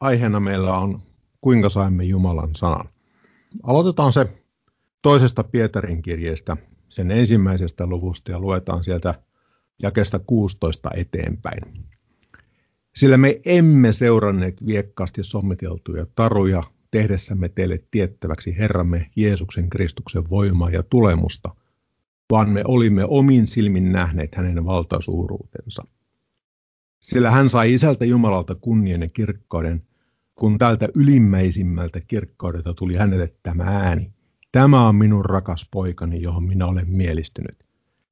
aiheena meillä on Kuinka saimme Jumalan sanan. Aloitetaan se toisesta Pietarin kirjeestä, sen ensimmäisestä luvusta ja luetaan sieltä jakesta 16 eteenpäin. Sillä me emme seuranneet viekkaasti sommiteltuja taruja tehdessämme teille tiettäväksi Herramme Jeesuksen Kristuksen voimaa ja tulemusta, vaan me olimme omin silmin nähneet hänen valtasuuruutensa. Sillä hän sai isältä Jumalalta kunnian ja kirkkauden, kun tältä ylimmäisimmältä kirkkaudelta tuli hänelle tämä ääni. Tämä on minun rakas poikani, johon minä olen mielistynyt.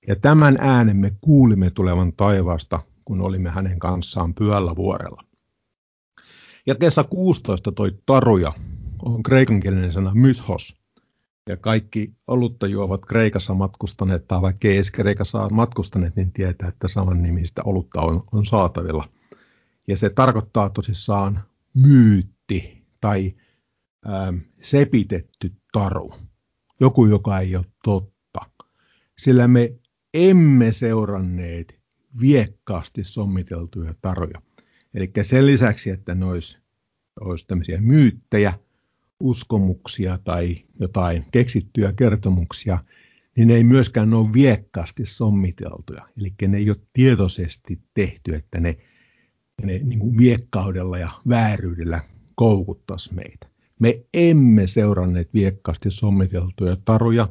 Ja tämän äänen me kuulimme tulevan taivaasta, kun olimme hänen kanssaan pyöllä vuorella. Ja kesä 16 toi taruja on kreikankielinen sana mythos. Ja kaikki olutta juovat Kreikassa matkustaneet, tai vaikka ei edes Kreikassa matkustaneet, niin tietää, että saman nimistä olutta on, on saatavilla. Ja se tarkoittaa tosissaan myytti tai ähm, sepitetty taru. Joku, joka ei ole totta. Sillä me emme seuranneet viekkaasti sommiteltuja taroja. Eli sen lisäksi, että ne olisi, olisi tämmöisiä myyttejä, uskomuksia tai jotain keksittyjä kertomuksia, niin ne ei myöskään ole viekkaasti sommiteltuja. Eli ne ei ole tietoisesti tehty, että ne, ne niin kuin viekkaudella ja vääryydellä koukuttaisi meitä. Me emme seuranneet viekkaasti sommiteltuja taruja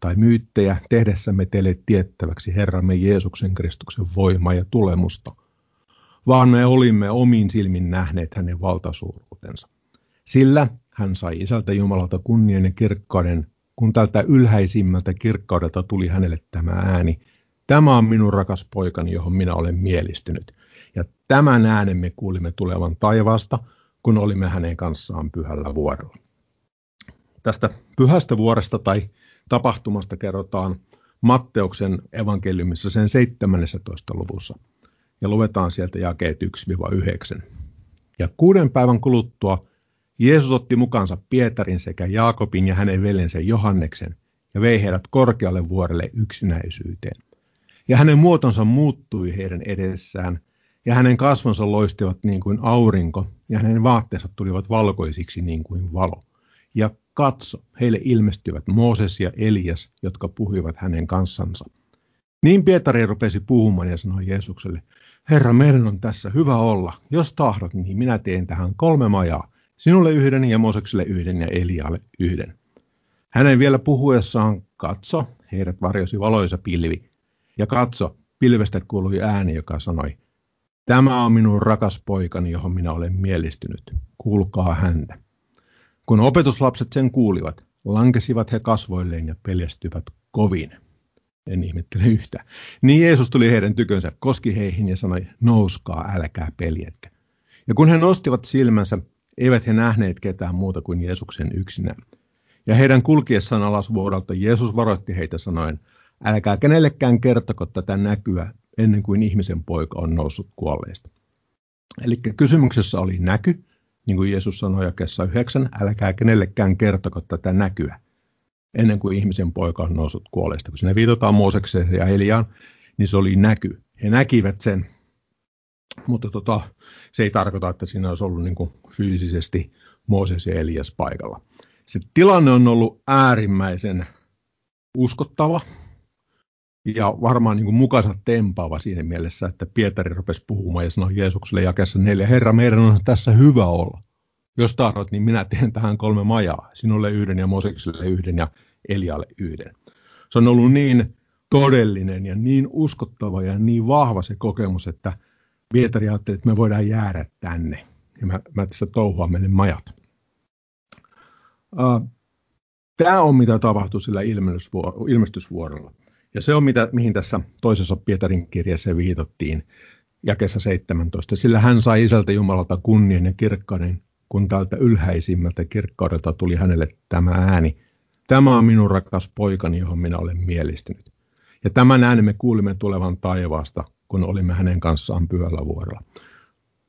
tai myyttejä tehdessämme teille tiettäväksi Herramme Jeesuksen Kristuksen voimaa ja tulemusta, vaan me olimme omin silmin nähneet hänen valtasuuruutensa. Sillä hän sai isältä Jumalalta kunnian ja kirkkauden, kun tältä ylhäisimmältä kirkkaudelta tuli hänelle tämä ääni. Tämä on minun rakas poikani, johon minä olen mielistynyt. Ja tämän äänen me kuulimme tulevan taivaasta, kun olimme hänen kanssaan pyhällä vuorella. Tästä pyhästä vuoresta tai tapahtumasta kerrotaan Matteuksen evankeliumissa sen 17. luvussa. Ja luetaan sieltä jakeet 1-9. Ja kuuden päivän kuluttua Jeesus otti mukansa Pietarin sekä Jaakobin ja hänen veljensä Johanneksen ja vei heidät korkealle vuorelle yksinäisyyteen. Ja hänen muotonsa muuttui heidän edessään, ja hänen kasvonsa loistivat niin kuin aurinko, ja hänen vaatteensa tulivat valkoisiksi niin kuin valo. Ja katso, heille ilmestyivät Mooses ja Elias, jotka puhuivat hänen kanssansa. Niin Pietari rupesi puhumaan ja sanoi Jeesukselle, Herra, meidän on tässä hyvä olla. Jos tahdot, niin minä teen tähän kolme majaa Sinulle yhden ja Moosekselle yhden ja Elialle yhden. Hänen vielä puhuessaan, katso, heidät varjosi valoisa pilvi. Ja katso, pilvestä kuului ääni, joka sanoi, Tämä on minun rakas poikani, johon minä olen mielistynyt. Kuulkaa häntä. Kun opetuslapset sen kuulivat, lankesivat he kasvoilleen ja peljestyvät kovin. En ihmettele yhtä. Niin Jeesus tuli heidän tykönsä, koski heihin ja sanoi, nouskaa, älkää peljetkä. Ja kun he nostivat silmänsä, eivät he nähneet ketään muuta kuin Jeesuksen yksinä. Ja heidän kulkiessaan alas vuodalta Jeesus varoitti heitä sanoen, älkää kenellekään kertoko tätä näkyä ennen kuin ihmisen poika on noussut kuolleista. Eli kysymyksessä oli näky, niin kuin Jeesus sanoi jakessa yhdeksän, älkää kenellekään kertoko tätä näkyä ennen kuin ihmisen poika on noussut kuolleista. Kun sinne viitataan Moosekseen ja Eliaan, niin se oli näky. He näkivät sen mutta tota, se ei tarkoita, että siinä olisi ollut niin kuin fyysisesti Mooses ja Elias paikalla. Se tilanne on ollut äärimmäisen uskottava ja varmaan niin kuin mukansa tempaava siinä mielessä, että Pietari rupesi puhumaan ja sanoi Jeesukselle jakessa neljä, Herra, meidän on tässä hyvä olla. Jos tahdot, niin minä teen tähän kolme majaa. Sinulle yhden ja Moosekselle yhden ja Elialle yhden. Se on ollut niin todellinen ja niin uskottava ja niin vahva se kokemus, että – Pietari ajatteli, että me voidaan jäädä tänne. Ja mä, mä tässä touhuan meille majat. Uh, Tämä on mitä tapahtui sillä ilmestysvuorolla. Ja se on mitä, mihin tässä toisessa Pietarin kirjassa viitattiin jakessa 17. Sillä hän sai isältä Jumalalta kunnian ja kirkkauden, kun tältä ylhäisimmältä kirkkaudelta tuli hänelle tämä ääni. Tämä on minun rakas poikani, johon minä olen mielistynyt. Ja tämän äänen me kuulimme tulevan taivaasta, kun olimme hänen kanssaan pyöllä vuorolla.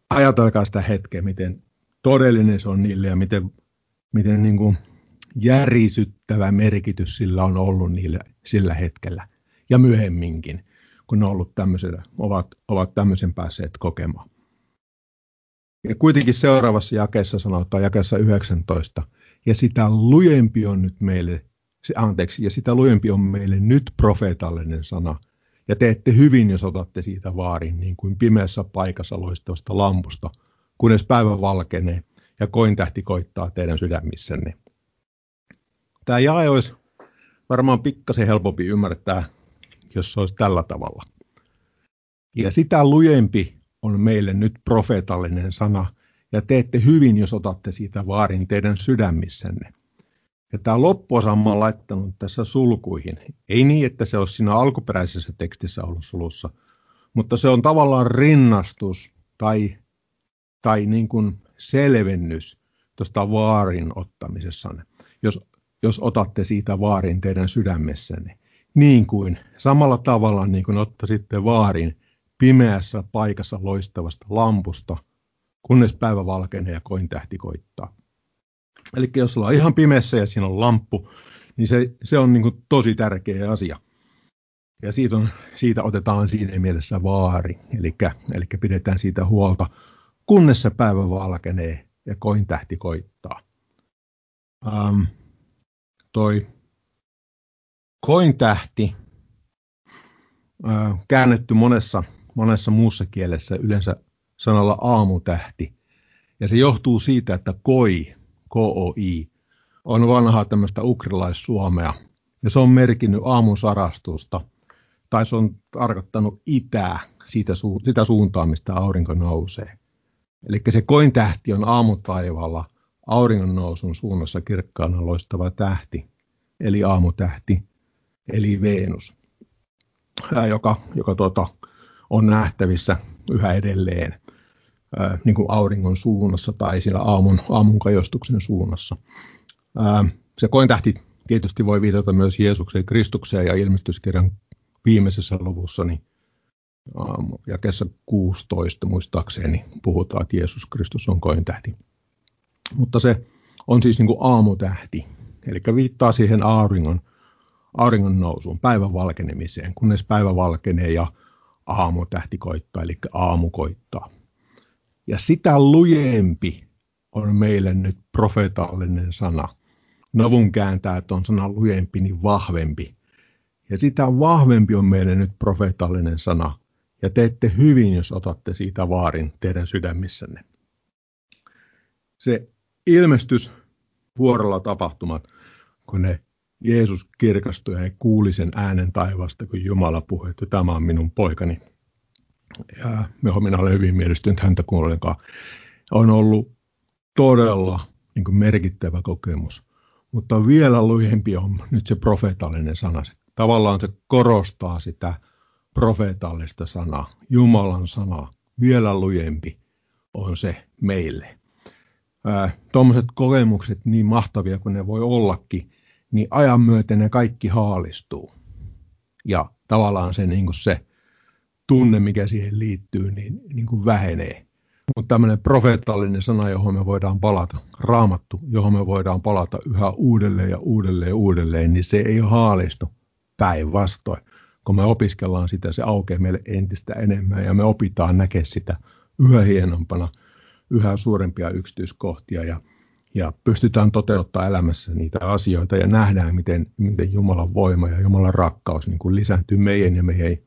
Ajatelkaa sitä hetkeä, miten todellinen se on niille ja miten, miten niin kuin järisyttävä merkitys sillä on ollut niille sillä hetkellä ja myöhemminkin, kun ne ollut ovat, ovat tämmöisen päässeet kokemaan. Ja kuitenkin seuraavassa jakeessa sanotaan, jakeessa 19, ja sitä lujempi on nyt meille, anteeksi, ja sitä lujempi on meille nyt profeetallinen sana, ja teette hyvin, jos otatte siitä vaarin, niin kuin pimeässä paikassa loistavasta lampusta, kunnes päivä valkenee ja kointähti koittaa teidän sydämissänne. Tämä jae olisi varmaan pikkasen helpompi ymmärtää, jos se olisi tällä tavalla. Ja sitä lujempi on meille nyt profeetallinen sana, ja teette hyvin, jos otatte siitä vaarin teidän sydämissänne. Ja tämä loppuosa mä laittanut tässä sulkuihin. Ei niin, että se olisi siinä alkuperäisessä tekstissä ollut sulussa, mutta se on tavallaan rinnastus tai, tai niin kuin selvennys tuosta vaarin ottamisessanne, jos, jos otatte siitä vaarin teidän sydämessänne. Niin kuin samalla tavalla niin kuin ottaisitte vaarin pimeässä paikassa loistavasta lampusta, kunnes päivä valkenee ja kointähti koittaa. Eli jos ollaan ihan pimeässä ja siinä on lamppu, niin se, se on niin tosi tärkeä asia. Ja siitä, on, siitä otetaan siinä mielessä vaari, eli, eli pidetään siitä huolta, kunnes se päivä valkenee ja kointähti koittaa. Ähm, toi kointähti äh, käännetty monessa, monessa muussa kielessä yleensä sanalla aamutähti. Ja se johtuu siitä, että koi KOI, on vanhaa tämmöistä ukrilaissuomea. Ja se on merkinnyt aamun sarastusta, tai se on tarkoittanut itää, siitä su- sitä suuntaa, mistä aurinko nousee. Eli se kointähti on aamutaivaalla. Auringon nousun suunnassa kirkkaana loistava tähti, eli aamutähti, eli Venus, joka, joka tuota, on nähtävissä yhä edelleen niin kuin auringon suunnassa tai siellä aamun, aamun kajostuksen suunnassa. Se kointähti tietysti voi viitata myös Jeesukseen Kristukseen ja ilmestyskirjan viimeisessä luvussa, niin jakessa 16 muistaakseni puhutaan, että Jeesus Kristus on kointähti. Mutta se on siis niin kuin aamutähti, eli viittaa siihen auringon, auringon nousuun, päivän valkenemiseen, kunnes päivä valkenee ja aamutähti koittaa, eli aamu koittaa. Ja sitä lujempi on meille nyt profetaalinen sana. Navun kääntää, on sana lujempi, niin vahvempi. Ja sitä vahvempi on meille nyt profetaalinen sana. Ja teette hyvin, jos otatte siitä vaarin teidän sydämissänne. Se ilmestys vuorolla tapahtumat, kun ne Jeesus kirkastui ja kuuli sen äänen taivasta, kun Jumala puhui, että tämä on minun poikani, ja minä olen hyvin mielestynyt häntä kuulenkaan, on ollut todella niin kuin merkittävä kokemus. Mutta vielä lujempi on nyt se profeetallinen sana. Tavallaan se korostaa sitä profeetallista sanaa, Jumalan sanaa. Vielä lujempi on se meille. Tuommoiset kokemukset, niin mahtavia kuin ne voi ollakin, niin ajan myöten ne kaikki haalistuu. Ja tavallaan se, niin kuin se tunne, mikä siihen liittyy, niin, niin kuin vähenee. Mutta tämmöinen profeettallinen sana, johon me voidaan palata, raamattu, johon me voidaan palata yhä uudelleen ja uudelleen ja uudelleen, niin se ei haalistu päinvastoin. Kun me opiskellaan sitä, se aukeaa meille entistä enemmän ja me opitaan näkeä sitä yhä hienompana, yhä suurempia yksityiskohtia ja, ja pystytään toteuttamaan elämässä niitä asioita ja nähdään, miten, miten Jumalan voima ja Jumalan rakkaus niin kuin lisääntyy meidän ja meidän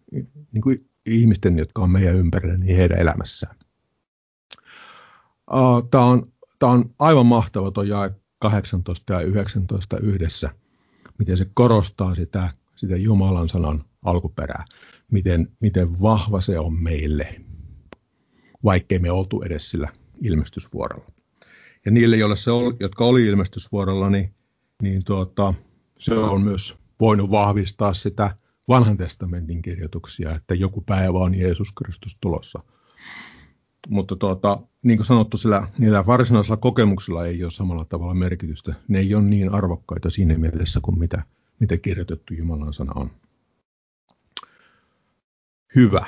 niin kuin ihmisten, jotka on meidän ympärillä, niin heidän elämässään. Tämä on, tämä on aivan mahtava tuo jae 18 ja 19 yhdessä, miten se korostaa sitä, sitä Jumalan sanan alkuperää, miten, miten vahva se on meille, vaikkei me oltu edes sillä ilmestysvuorolla. Ja niille, joille se oli, jotka oli ilmestysvuorolla, niin, niin tuota, se on myös voinut vahvistaa sitä vanhan testamentin kirjoituksia, että joku päivä on Jeesus Kristus tulossa. Mutta tuota, niin kuin sanottu, sillä, niillä varsinaisilla kokemuksilla ei ole samalla tavalla merkitystä. Ne ei ole niin arvokkaita siinä mielessä kuin mitä, mitä kirjoitettu Jumalan sana on. Hyvä.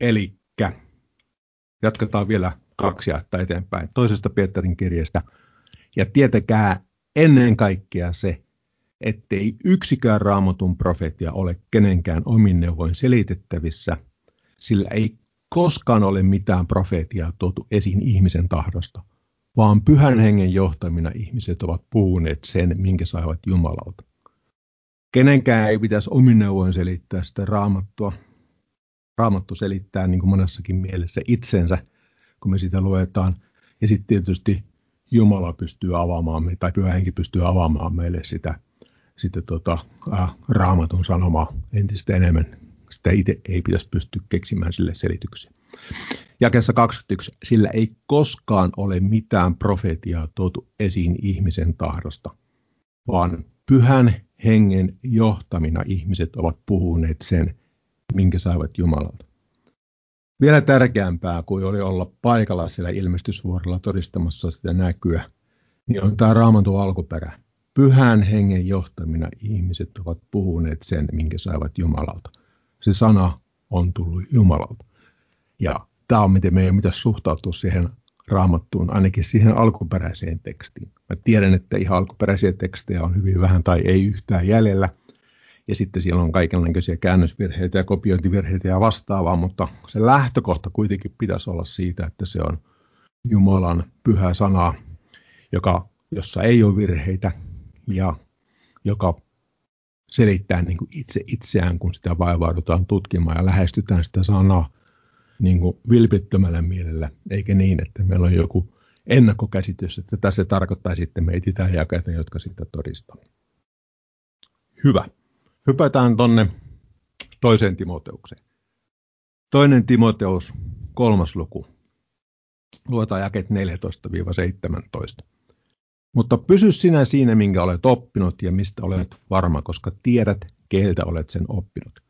Eli jatketaan vielä kaksi jaetta eteenpäin toisesta Pietarin kirjasta. Ja tietäkää ennen kaikkea se, ettei yksikään raamatun profetia ole kenenkään omin neuvoin selitettävissä, sillä ei koskaan ole mitään profeetiaa tuotu esiin ihmisen tahdosta, vaan pyhän hengen johtamina ihmiset ovat puhuneet sen, minkä saivat Jumalalta. Kenenkään ei pitäisi omin neuvoin selittää sitä raamattua. Raamattu selittää niin kuin monessakin mielessä itsensä, kun me sitä luetaan. Ja sitten tietysti Jumala pystyy avaamaan, tai pyhä henki pystyy avaamaan meille sitä, sitä tota, ää, raamatun sanomaa entistä enemmän. Sitä itse ei pitäisi pystyä keksimään sille selityksiä. Jakessa 21. Sillä ei koskaan ole mitään profetiaa tuotu esiin ihmisen tahdosta, vaan pyhän hengen johtamina ihmiset ovat puhuneet sen, minkä saivat Jumalalta. Vielä tärkeämpää kuin oli olla paikalla siellä ilmestysvuorolla todistamassa sitä näkyä, niin on tämä raamatun alkuperä. Pyhän hengen johtamina ihmiset ovat puhuneet sen, minkä saivat Jumalalta. Se sana on tullut Jumalalta. Ja tämä on miten meidän pitäisi suhtautua siihen raamattuun, ainakin siihen alkuperäiseen tekstiin. Mä tiedän, että ihan alkuperäisiä tekstejä on hyvin vähän tai ei yhtään jäljellä. Ja sitten siellä on kaikenlaisia käännösvirheitä ja kopiointivirheitä ja vastaavaa, mutta se lähtökohta kuitenkin pitäisi olla siitä, että se on Jumalan pyhä sana, joka, jossa ei ole virheitä ja joka selittää niin kuin itse itseään, kun sitä vaivaudutaan tutkimaan ja lähestytään sitä sanaa niin kuin vilpittömällä mielellä, eikä niin, että meillä on joku ennakkokäsitys, että tässä tarkoittaa sitten meitä tai jakeita, jotka sitä todistaa. Hyvä. Hypätään tonne toiseen Timoteukseen. Toinen Timoteus, kolmas luku. Luetaan jaket 14-17. Mutta pysy sinä siinä, minkä olet oppinut ja mistä olet varma, koska tiedät, keiltä olet sen oppinut.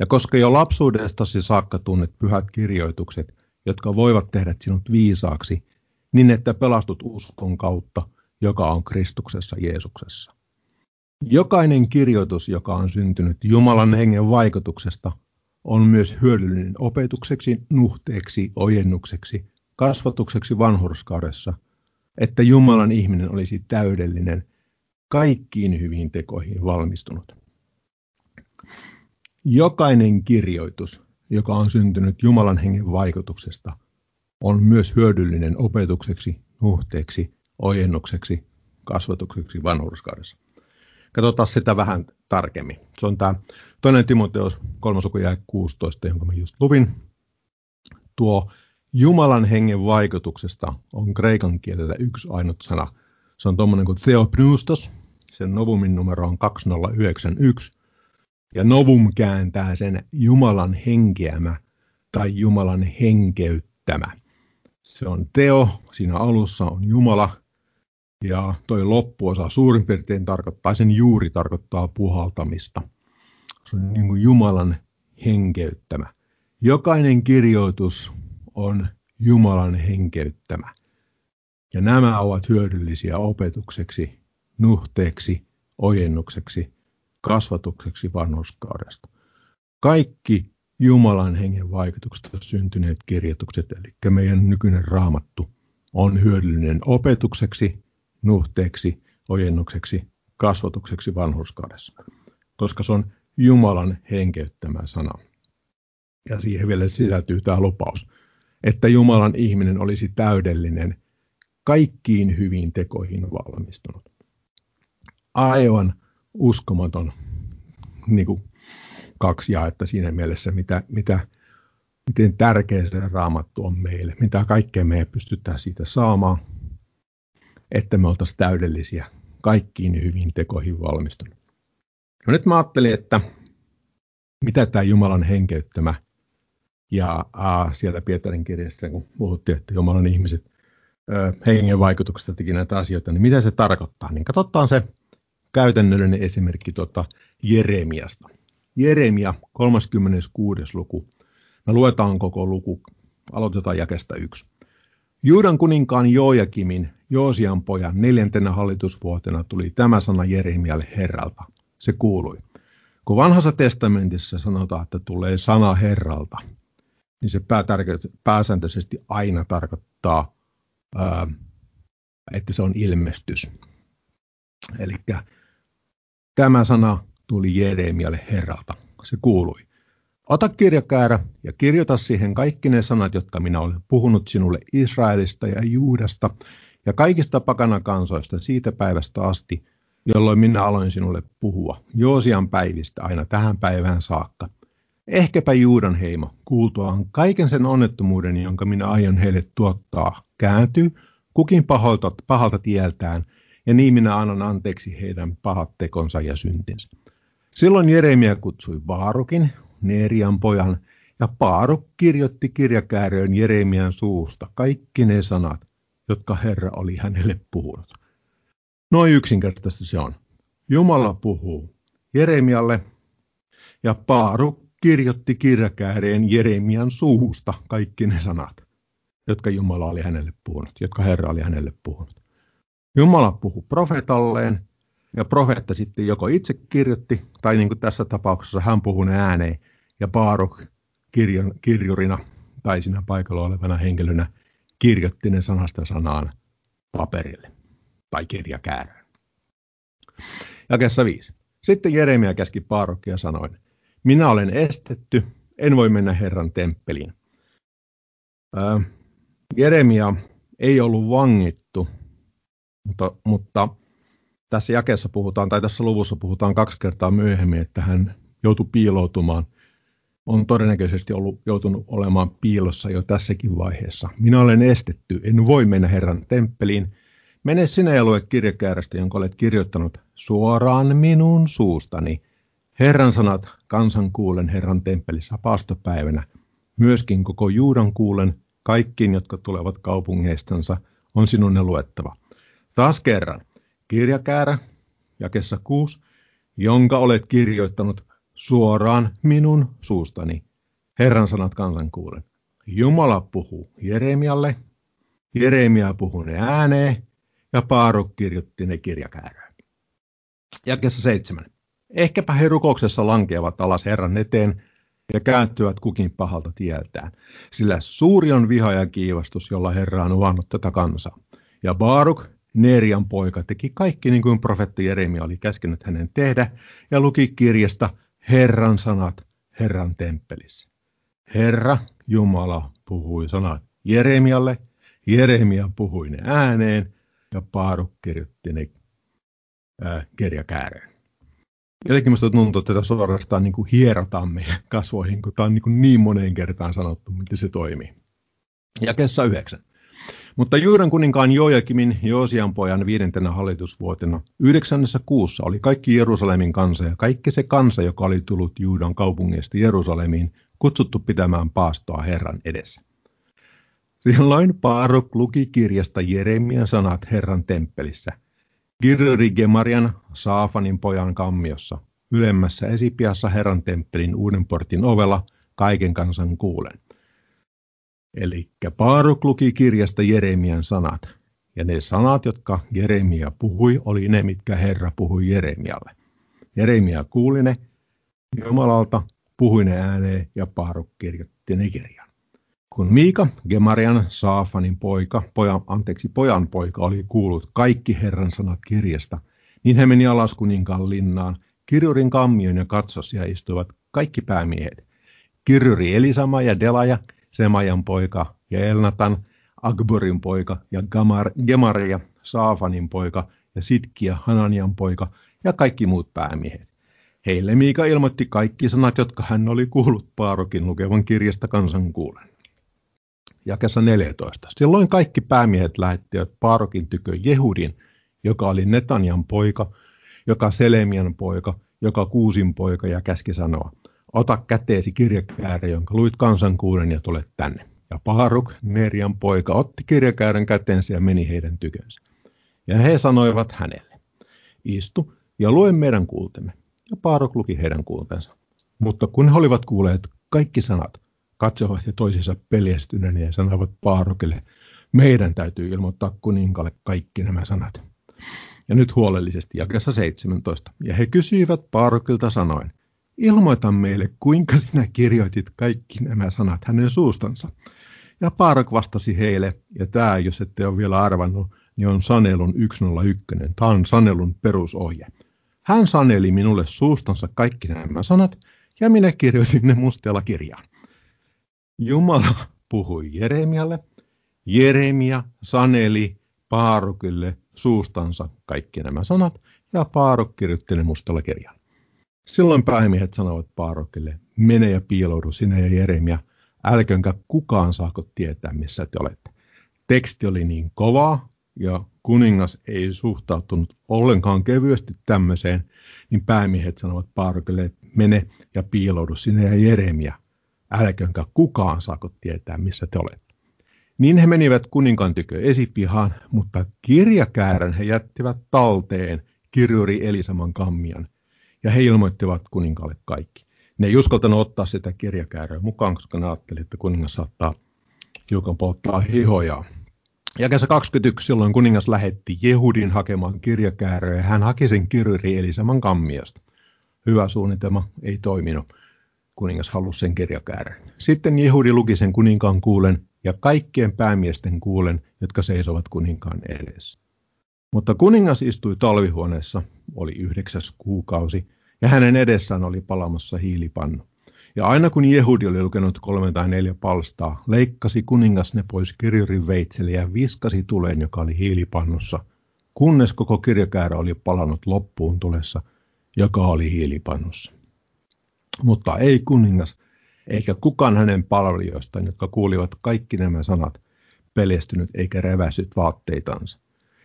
Ja koska jo lapsuudestasi saakka tunnet pyhät kirjoitukset, jotka voivat tehdä sinut viisaaksi, niin että pelastut uskon kautta, joka on Kristuksessa Jeesuksessa. Jokainen kirjoitus, joka on syntynyt Jumalan hengen vaikutuksesta, on myös hyödyllinen opetukseksi, nuhteeksi, ojennukseksi, kasvatukseksi vanhurskaudessa, että Jumalan ihminen olisi täydellinen, kaikkiin hyviin tekoihin valmistunut. Jokainen kirjoitus, joka on syntynyt Jumalan hengen vaikutuksesta, on myös hyödyllinen opetukseksi, nuhteeksi, ojennukseksi, kasvatukseksi vanhurskaudessa. Katsotaan sitä vähän tarkemmin. Se on tämä toinen Timoteos 3. ja 16, jonka mä just luvin. Tuo Jumalan hengen vaikutuksesta on kreikan kielellä yksi ainut sana. Se on tuommoinen kuin theopneustos. Sen novumin numero on 2091 ja novum kääntää sen Jumalan henkeämä tai Jumalan henkeyttämä. Se on teo, siinä alussa on Jumala ja toi loppuosa suurin piirtein tarkoittaa, sen juuri tarkoittaa puhaltamista. Se on niin kuin Jumalan henkeyttämä. Jokainen kirjoitus on Jumalan henkeyttämä. Ja nämä ovat hyödyllisiä opetukseksi, nuhteeksi, ojennukseksi kasvatukseksi vanhuskaudesta. Kaikki Jumalan hengen vaikutuksesta syntyneet kirjoitukset, eli meidän nykyinen raamattu, on hyödyllinen opetukseksi, nuhteeksi, ojennukseksi, kasvatukseksi vanhuskaudessa, koska se on Jumalan henkeyttämä sana. Ja siihen vielä sisältyy tämä lupaus, että Jumalan ihminen olisi täydellinen, kaikkiin hyviin tekoihin valmistunut. Aivan uskomaton niin kuin kaksi jaetta siinä mielessä, mitä, mitä, miten tärkeä se raamattu on meille, mitä kaikkea me pystytään siitä saamaan, että me oltaisiin täydellisiä kaikkiin hyvin tekoihin valmistunut. No nyt mä ajattelin, että mitä tämä Jumalan henkeyttämä ja äh, siellä Pietarin kirjassa, kun puhuttiin, että Jumalan ihmiset äh, hengen vaikutuksesta teki näitä asioita, niin mitä se tarkoittaa? Niin katsotaan se käytännöllinen esimerkki tuota Jeremiasta. Jeremia 36. luku. Me luetaan koko luku. Aloitetaan jakesta yksi. Juudan kuninkaan Joojakimin, Joosian pojan, neljäntenä hallitusvuotena tuli tämä sana Jeremialle Herralta. Se kuului. Kun vanhassa testamentissa sanotaan, että tulee sana Herralta, niin se pääsääntöisesti aina tarkoittaa, että se on ilmestys. Eli Tämä sana tuli Jeremialle Herralta. Se kuului. Ota kirjakäärä ja kirjoita siihen kaikki ne sanat, jotka minä olen puhunut sinulle Israelista ja Juudasta ja kaikista pakanakansoista siitä päivästä asti, jolloin minä aloin sinulle puhua, Joosian päivistä aina tähän päivään saakka. Ehkäpä Juudan heimo, kuultuaan kaiken sen onnettomuuden, jonka minä aion heille tuottaa, kääntyy kukin pahalta, pahalta tieltään, ja niin minä annan anteeksi heidän pahat tekonsa ja syntinsä. Silloin Jeremia kutsui Vaarukin, Neerian pojan, ja Paaruk kirjoitti kirjakääröön Jeremian suusta kaikki ne sanat, jotka Herra oli hänelle puhunut. Noin yksinkertaisesti se on. Jumala puhuu Jeremialle ja Paaruk kirjoitti kirjakääreen Jeremian suusta kaikki ne sanat, jotka Jumala oli hänelle puhunut, jotka Herra oli hänelle puhunut. Jumala puhui profetalleen ja profeetta sitten joko itse kirjoitti, tai niin kuin tässä tapauksessa hän puhui ne ääneen, ja Paaruk kirjon, kirjurina tai siinä paikalla olevana henkilönä kirjoitti ne sanasta sanaan paperille tai kirjakäärään. Jakessa viisi. Sitten Jeremia käski Paarukkia sanoen, minä olen estetty, en voi mennä Herran temppeliin. Ää, Jeremia ei ollut vangittu, mutta, mutta tässä jakeessa puhutaan, tai tässä luvussa puhutaan kaksi kertaa myöhemmin, että hän joutui piiloutumaan. On todennäköisesti ollut, joutunut olemaan piilossa jo tässäkin vaiheessa. Minä olen estetty, en voi mennä Herran temppeliin. Mene sinä ja lue kirjakäärästä, jonka olet kirjoittanut suoraan minun suustani. Herran sanat kansan kuulen Herran temppelissä paastopäivänä. Myöskin koko Juudan kuulen, kaikkiin, jotka tulevat kaupungeistansa, on sinun ne luettava. Taas kerran, kirjakäärä, jakessa 6, jonka olet kirjoittanut suoraan minun suustani. Herran sanat kansan kuulen. Jumala puhuu Jeremialle, Jeremia puhuu ne ääneen, ja Paaruk kirjoitti ne kirjakäärään. Jakessa 7. Ehkäpä he rukouksessa lankeavat alas Herran eteen ja kääntyvät kukin pahalta tieltään, sillä suuri on viha ja kiivastus, jolla Herra on uvannut tätä kansaa. Ja Baaruk, Neerian poika, teki kaikki niin kuin profeetta Jeremia oli käskenyt hänen tehdä ja luki kirjasta Herran sanat Herran temppelissä. Herra Jumala puhui sanat Jeremialle, Jeremia puhui ne ääneen ja Paaruk kirjoitti ne ää, kirjakääreen. Jotenkin minusta tuntuu, että tätä suorastaan niin kuin meidän kasvoihin, kun tämä on niin, kuin niin moneen kertaan sanottu, miten se toimii. Jakessa yhdeksän. Mutta Juudan kuninkaan Joakimin Joosian pojan viidentenä hallitusvuotena yhdeksännessä kuussa oli kaikki Jerusalemin kansa ja kaikki se kansa, joka oli tullut Juudan kaupungista Jerusalemiin, kutsuttu pitämään paastoa Herran edessä. Silloin Paaruk luki kirjasta Jeremian sanat Herran temppelissä. Girri Gemarian, Saafanin pojan kammiossa, ylemmässä esipiassa Herran temppelin uuden portin ovella, kaiken kansan kuulen. Eli Paaruk luki kirjasta Jeremian sanat, ja ne sanat, jotka Jeremia puhui, oli ne, mitkä Herra puhui Jeremialle. Jeremia kuuli ne Jumalalta, puhui ne ääneen ja Paaruk kirjoitti ne kirjan. Kun Miika, Gemarian, Saafanin poika, pojan, anteeksi, pojan poika oli kuullut kaikki Herran sanat kirjasta, niin he meni alas kuninkaan linnaan, kirjurin kammion ja katsosia istuivat kaikki päämiehet. Kirjuri Elisama ja Delaja, Semajan poika ja Elnatan, Agborin poika ja Gamar, Gemaria, Saafanin poika ja Sitkia, Hananian poika ja kaikki muut päämiehet. Heille Miika ilmoitti kaikki sanat, jotka hän oli kuullut Paarokin lukevan kirjasta kansan kuulen jakessa 14. Silloin kaikki päämiehet lähettivät Paarokin tykö Jehudin, joka oli Netanian poika, joka Selemian poika, joka Kuusin poika ja käski sanoa, ota käteesi kirjakäärä, jonka luit kansankuuden ja tule tänne. Ja Paaruk, Nerian poika, otti kirjakäärän käteensä ja meni heidän tykönsä. Ja he sanoivat hänelle, istu ja lue meidän kuultemme. Ja Paaruk luki heidän kuultensa. Mutta kun he olivat kuulleet kaikki sanat, katsovat ja toisensa peljestyneen ja sanovat Paarokille, meidän täytyy ilmoittaa kuninkalle kaikki nämä sanat. Ja nyt huolellisesti jakessa 17. Ja he kysyivät Paarokilta sanoen, ilmoita meille, kuinka sinä kirjoitit kaikki nämä sanat hänen suustansa. Ja Paarok vastasi heille, ja tämä, jos ette ole vielä arvannut, niin on Sanelun 101. Tämä on Sanelun perusohje. Hän saneli minulle suustansa kaikki nämä sanat, ja minä kirjoitin ne mustella kirjaan. Jumala puhui Jeremialle, Jeremia saneli Paarukille suustansa kaikki nämä sanat, ja Paaruk kirjoitti ne mustalla kirjaan. Silloin päämiehet sanoivat Paarokille, mene ja piiloudu sinä ja Jeremia, älkönkä kukaan saako tietää, missä te olette. Teksti oli niin kovaa, ja kuningas ei suhtautunut ollenkaan kevyesti tämmöiseen, niin päämiehet sanovat Paarokille, että mene ja piiloudu sinä ja Jeremia, älkönkä kukaan saako tietää, missä te olette. Niin he menivät kuninkaan tykö esipihaan, mutta kirjakäärän he jättivät talteen kirjuri Elisaman kammian, ja he ilmoittivat kuninkaalle kaikki. Ne ei uskaltanut ottaa sitä kirjakääröä mukaan, koska ne ajattelivat, että kuningas saattaa hiukan polttaa hihoja. Ja kesä 21 silloin kuningas lähetti Jehudin hakemaan kirjakääröä ja hän haki sen kirjuri Elisaman kammiasta. Hyvä suunnitelma, ei toiminut. Kuningas halusi sen kirjakäärön. Sitten Jehudi luki sen kuninkaan kuulen ja kaikkien päämiesten kuulen, jotka seisovat kuninkaan edessä. Mutta kuningas istui talvihuoneessa, oli yhdeksäs kuukausi, ja hänen edessään oli palamassa hiilipannu. Ja aina kun Jehudi oli lukenut kolme tai neljä palstaa, leikkasi kuningas ne pois kirjurin veitselle ja viskasi tuleen, joka oli hiilipannussa, kunnes koko kirjakäärä oli palannut loppuun tulessa, joka oli hiilipannussa. Mutta ei kuningas, eikä kukaan hänen palvelijoistaan, jotka kuulivat kaikki nämä sanat, peljestynyt eikä reväsyt vaatteitansa.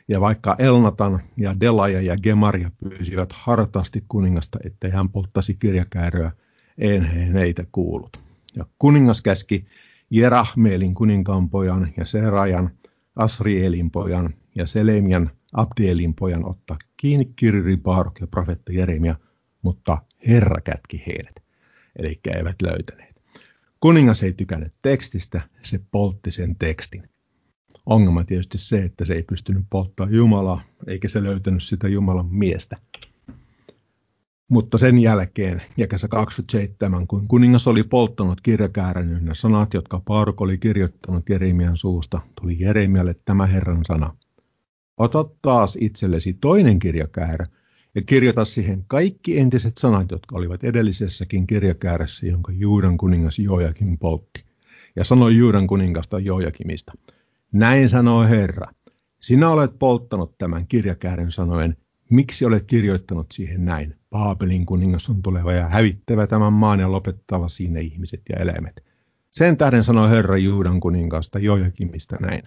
Ja vaikka Elnatan ja Delaja ja Gemaria pyysivät hartaasti kuningasta, ettei hän polttaisi kirjakääröä, en he neitä kuullut. Ja kuningas käski Jerahmeelin kuninkaan pojan ja Serajan, Asrielin pojan ja Selemian, Abdielin pojan ottaa kiinni kirjuri Baaruk ja profetta Jeremia, mutta Herra kätki heidät, eli eivät löytäneet. Kuningas ei tykännyt tekstistä, se poltti sen tekstin. Ongelma tietysti se, että se ei pystynyt polttamaan Jumalaa, eikä se löytänyt sitä Jumalan miestä. Mutta sen jälkeen, jakessa 27, kun kuningas oli polttanut kirjakäärän ne sanat, jotka Paaruk oli kirjoittanut Jeremian suusta, tuli Jeremialle tämä Herran sana. Ota taas itsellesi toinen kirjakäärä ja kirjoita siihen kaikki entiset sanat, jotka olivat edellisessäkin kirjakäärässä, jonka Juudan kuningas Joakim poltti. Ja sanoi Juudan kuningasta Joakimista – näin sanoo Herra. Sinä olet polttanut tämän kirjakäärän sanoen, miksi olet kirjoittanut siihen näin? Paapelin kuningas on tuleva ja hävittävä tämän maan ja lopettava siinä ihmiset ja eläimet. Sen tähden sanoi Herra Juudan kuninkaasta Jojakimista näin.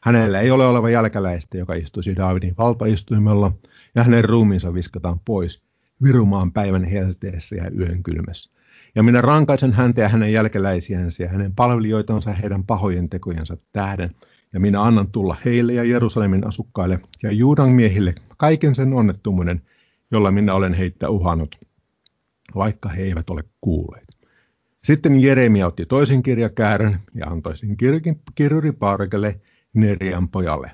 Hänellä ei ole oleva jälkäläistä, joka istuisi Daavidin valtaistuimella, ja hänen ruumiinsa viskataan pois virumaan päivän helteessä ja yön kylmässä. Ja minä rankaisen häntä ja hänen jälkeläisiänsä ja hänen palvelijoitansa heidän pahojen tekojensa tähden, ja minä annan tulla heille ja Jerusalemin asukkaille ja Juudan miehille kaiken sen onnettomuuden, jolla minä olen heitä uhannut, vaikka he eivät ole kuulleet. Sitten Jeremia otti toisen kirjakäärön ja antoi sen kirkin kirjuripaarikelle Nerian pojalle.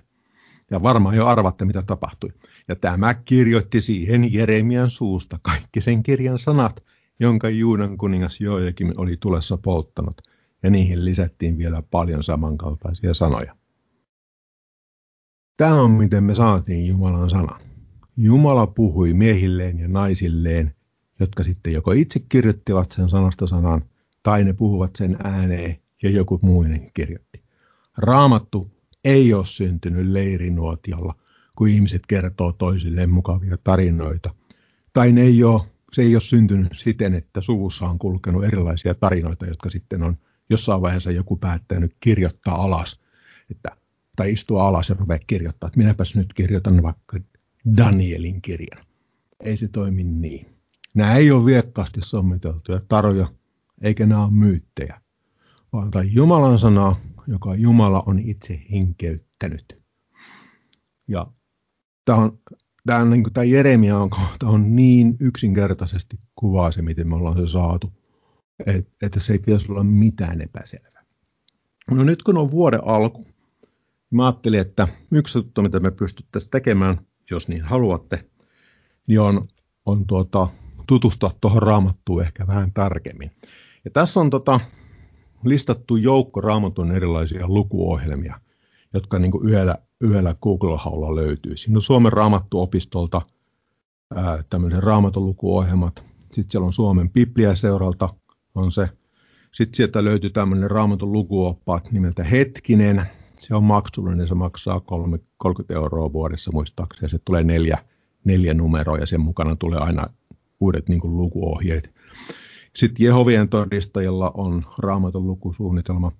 Ja varmaan jo arvatte, mitä tapahtui. Ja tämä kirjoitti siihen Jeremian suusta kaikki sen kirjan sanat, jonka Juudan kuningas Joakim oli tulessa polttanut, ja niihin lisättiin vielä paljon samankaltaisia sanoja. Tämä on miten me saatiin Jumalan sana. Jumala puhui miehilleen ja naisilleen, jotka sitten joko itse kirjoittivat sen sanasta sanan, tai ne puhuvat sen ääneen ja joku muinen kirjoitti. Raamattu ei ole syntynyt leirinuotiolla, kun ihmiset kertoo toisilleen mukavia tarinoita. Tai ne ei ole, se ei ole syntynyt siten, että suvussa on kulkenut erilaisia tarinoita, jotka sitten on jossain vaiheessa joku päättänyt kirjoittaa alas, että tai istua alas ja ruvea kirjoittaa, että minäpäs nyt kirjoitan vaikka Danielin kirjan. Ei se toimi niin. Nämä ei ole viekkaasti sommiteltuja taroja, eikä nämä ole myyttejä, vaan Jumalan sana, joka Jumala on itse hinkeyttänyt. Ja tämä, on, tämä, niin tämä Jeremian kohta on niin yksinkertaisesti kuvaa se, miten me ollaan se saatu, että, että se ei pitäisi olla mitään epäselvää. No nyt kun on vuoden alku, Mä ajattelin, että yksi juttu, mitä me pystyttäisiin tekemään, jos niin haluatte, niin on, on tuota, tutustua tuohon raamattuun ehkä vähän tarkemmin. Ja tässä on tota, listattu joukko raamatun erilaisia lukuohjelmia, jotka niin kuin yhdellä, yhdellä Google-haulla löytyy. Siinä on Suomen raamattuopistolta tämmöiset raamatun lukuohjelmat. Sitten siellä on Suomen Biblia-seuralta on se. Sitten sieltä löytyy tämmöinen raamatun lukuoppaat nimeltä Hetkinen. Se on maksullinen, se maksaa 30 euroa vuodessa muistaakseni. Se tulee neljä, neljä numeroa ja sen mukana tulee aina uudet niin kuin, lukuohjeet. Sitten Jehovien todistajilla on raamatun lukusuunnitelma.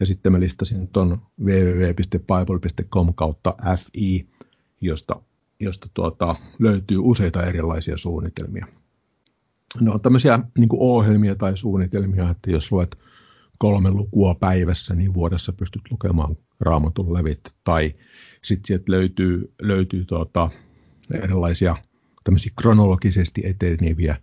Ja sitten mä listasin tuon www.bible.com kautta fi, josta, josta tuota, löytyy useita erilaisia suunnitelmia. Ne on tämmöisiä niin ohjelmia tai suunnitelmia, että jos luet kolme lukua päivässä, niin vuodessa pystyt lukemaan raamatun levit. Tai sitten sieltä löytyy, löytyy tuota, erilaisia tämmöisiä kronologisesti eteneviä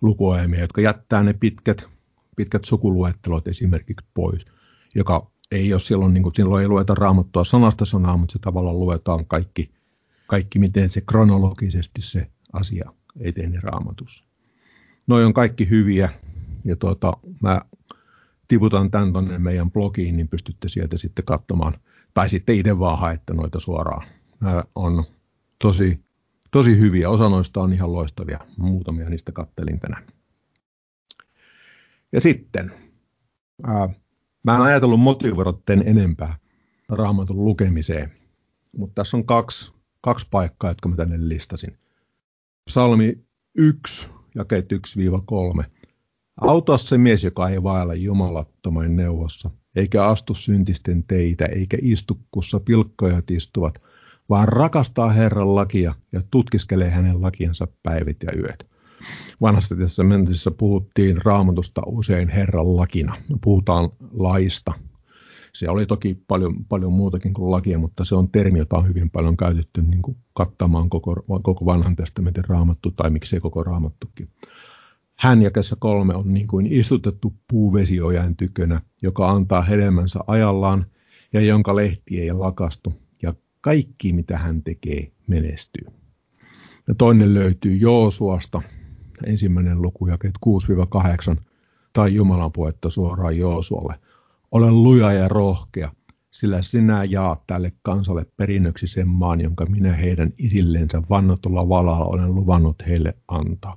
lukuohjelmia, jotka jättää ne pitkät, pitkät sukuluettelot esimerkiksi pois, joka ei ole silloin, niin kuin, silloin ei lueta raamattua sanasta sanaa, mutta se tavallaan luetaan kaikki, kaikki miten se kronologisesti se asia eteni raamatussa. Noi on kaikki hyviä ja tuota, mä tiputan tämän tuonne meidän blogiin, niin pystytte sieltä sitten katsomaan. Tai sitten itse vaan haette noita suoraan. Nämä on tosi, tosi hyviä. Osa noista on ihan loistavia. Muutamia niistä kattelin tänään. Ja sitten, ää, mä en ajatellut motivoida enempää raamatun lukemiseen, mutta tässä on kaksi, kaksi paikkaa, jotka mä tänne listasin. Psalmi 1, jakeet 1-3. Auta se mies, joka ei vailla jumalattoman neuvossa, eikä astu syntisten teitä, eikä istu, kussa pilkkojat istuvat, vaan rakastaa Herran lakia ja tutkiskelee hänen lakiansa päivät ja yöt. Vanhassa testamentissa puhuttiin raamatusta usein Herran lakina. Puhutaan laista. Se oli toki paljon, paljon muutakin kuin lakia, mutta se on termi, jota on hyvin paljon käytetty niin kuin kattamaan koko, koko vanhan testamentin raamattu, tai miksei koko raamattukin. Hän jakessa kolme on niin kuin istutettu puuvesiojan tykönä, joka antaa hedelmänsä ajallaan ja jonka lehti ei lakastu, ja kaikki mitä hän tekee menestyy. Ja toinen löytyy Joosuasta, ensimmäinen luku, jakeet 6-8, tai Jumalan puhetta suoraan Joosualle. Ole luja ja rohkea, sillä sinä jaat tälle kansalle perinnöksi sen maan, jonka minä heidän isillensä vannotulla valalla olen luvannut heille antaa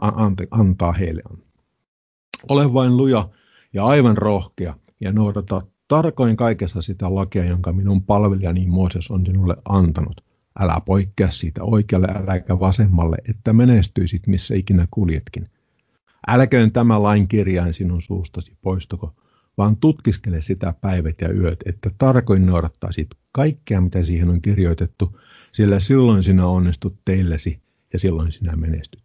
ante, antaa heille. Ole vain luja ja aivan rohkea ja noudata tarkoin kaikessa sitä lakia, jonka minun palvelijani Mooses on sinulle antanut. Älä poikkea siitä oikealle äläkä vasemmalle, että menestyisit missä ikinä kuljetkin. Älköön tämä lain kirjain sinun suustasi poistuko, vaan tutkiskele sitä päivät ja yöt, että tarkoin noudattaisit kaikkea, mitä siihen on kirjoitettu, sillä silloin sinä onnistut teillesi ja silloin sinä menestyt.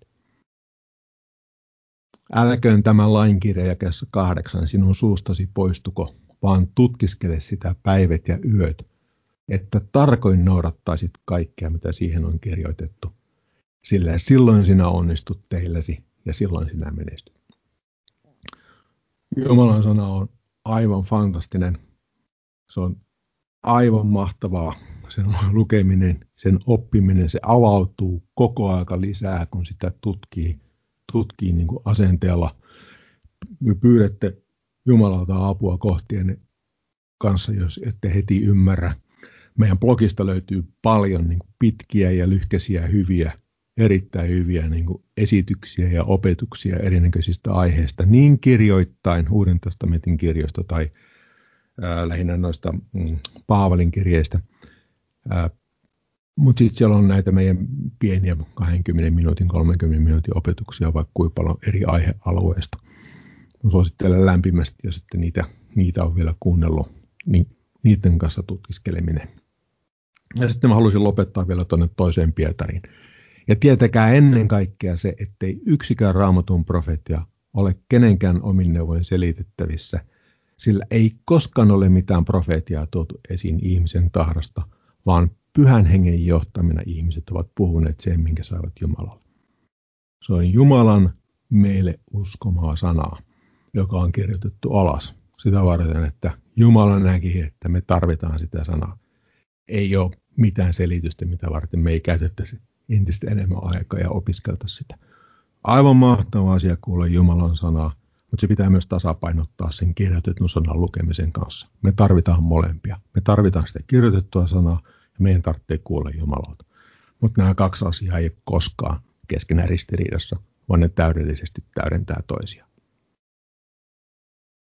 Älköön tämä lainkirja jakessa kahdeksan sinun suustasi poistuko, vaan tutkiskele sitä päivät ja yöt, että tarkoin noudattaisit kaikkea, mitä siihen on kirjoitettu. Sillä silloin sinä onnistut teilläsi ja silloin sinä menestyt. Jumalan sana on aivan fantastinen. Se on aivan mahtavaa. Sen lukeminen, sen oppiminen, se avautuu koko aika lisää, kun sitä tutkii tutkii niin kuin asenteella. Pyydätte Jumalalta apua kohtien kanssa, jos ette heti ymmärrä. Meidän blogista löytyy paljon niin pitkiä ja lyhkäisiä hyviä, erittäin hyviä niin esityksiä ja opetuksia erinäköisistä aiheista, niin kirjoittain Uuden testamentin kirjoista tai ää, lähinnä noista mm, Paavalin kirjeistä. Mutta sitten siellä on näitä meidän pieniä 20 minuutin, 30 minuutin opetuksia vaikka kuinka paljon eri aihealueista. Suosittelen lämpimästi ja sitten niitä, niitä on vielä kuunnellut, niin niiden kanssa tutkiskeleminen. Ja sitten mä haluaisin lopettaa vielä tuonne toiseen Pietariin. Ja tietäkää ennen kaikkea se, ettei yksikään raamatun profetia ole kenenkään omin neuvoin selitettävissä, sillä ei koskaan ole mitään profetiaa tuotu esiin ihmisen tahdosta, vaan pyhän hengen johtamina ihmiset ovat puhuneet sen, minkä saavat Jumalalta. Se on Jumalan meille uskomaa sanaa, joka on kirjoitettu alas sitä varten, että Jumala näki, että me tarvitaan sitä sanaa. Ei ole mitään selitystä, mitä varten me ei käytettäisi entistä enemmän aikaa ja opiskelta sitä. Aivan mahtava asia kuulla Jumalan sanaa, mutta se pitää myös tasapainottaa sen kirjoitetun sanan lukemisen kanssa. Me tarvitaan molempia. Me tarvitaan sitä kirjoitettua sanaa ja meidän tarvitsee kuulla Jumalalta. Mutta nämä kaksi asiaa ei ole koskaan keskenään ristiriidassa. vaan ne täydellisesti täydentää toisiaan.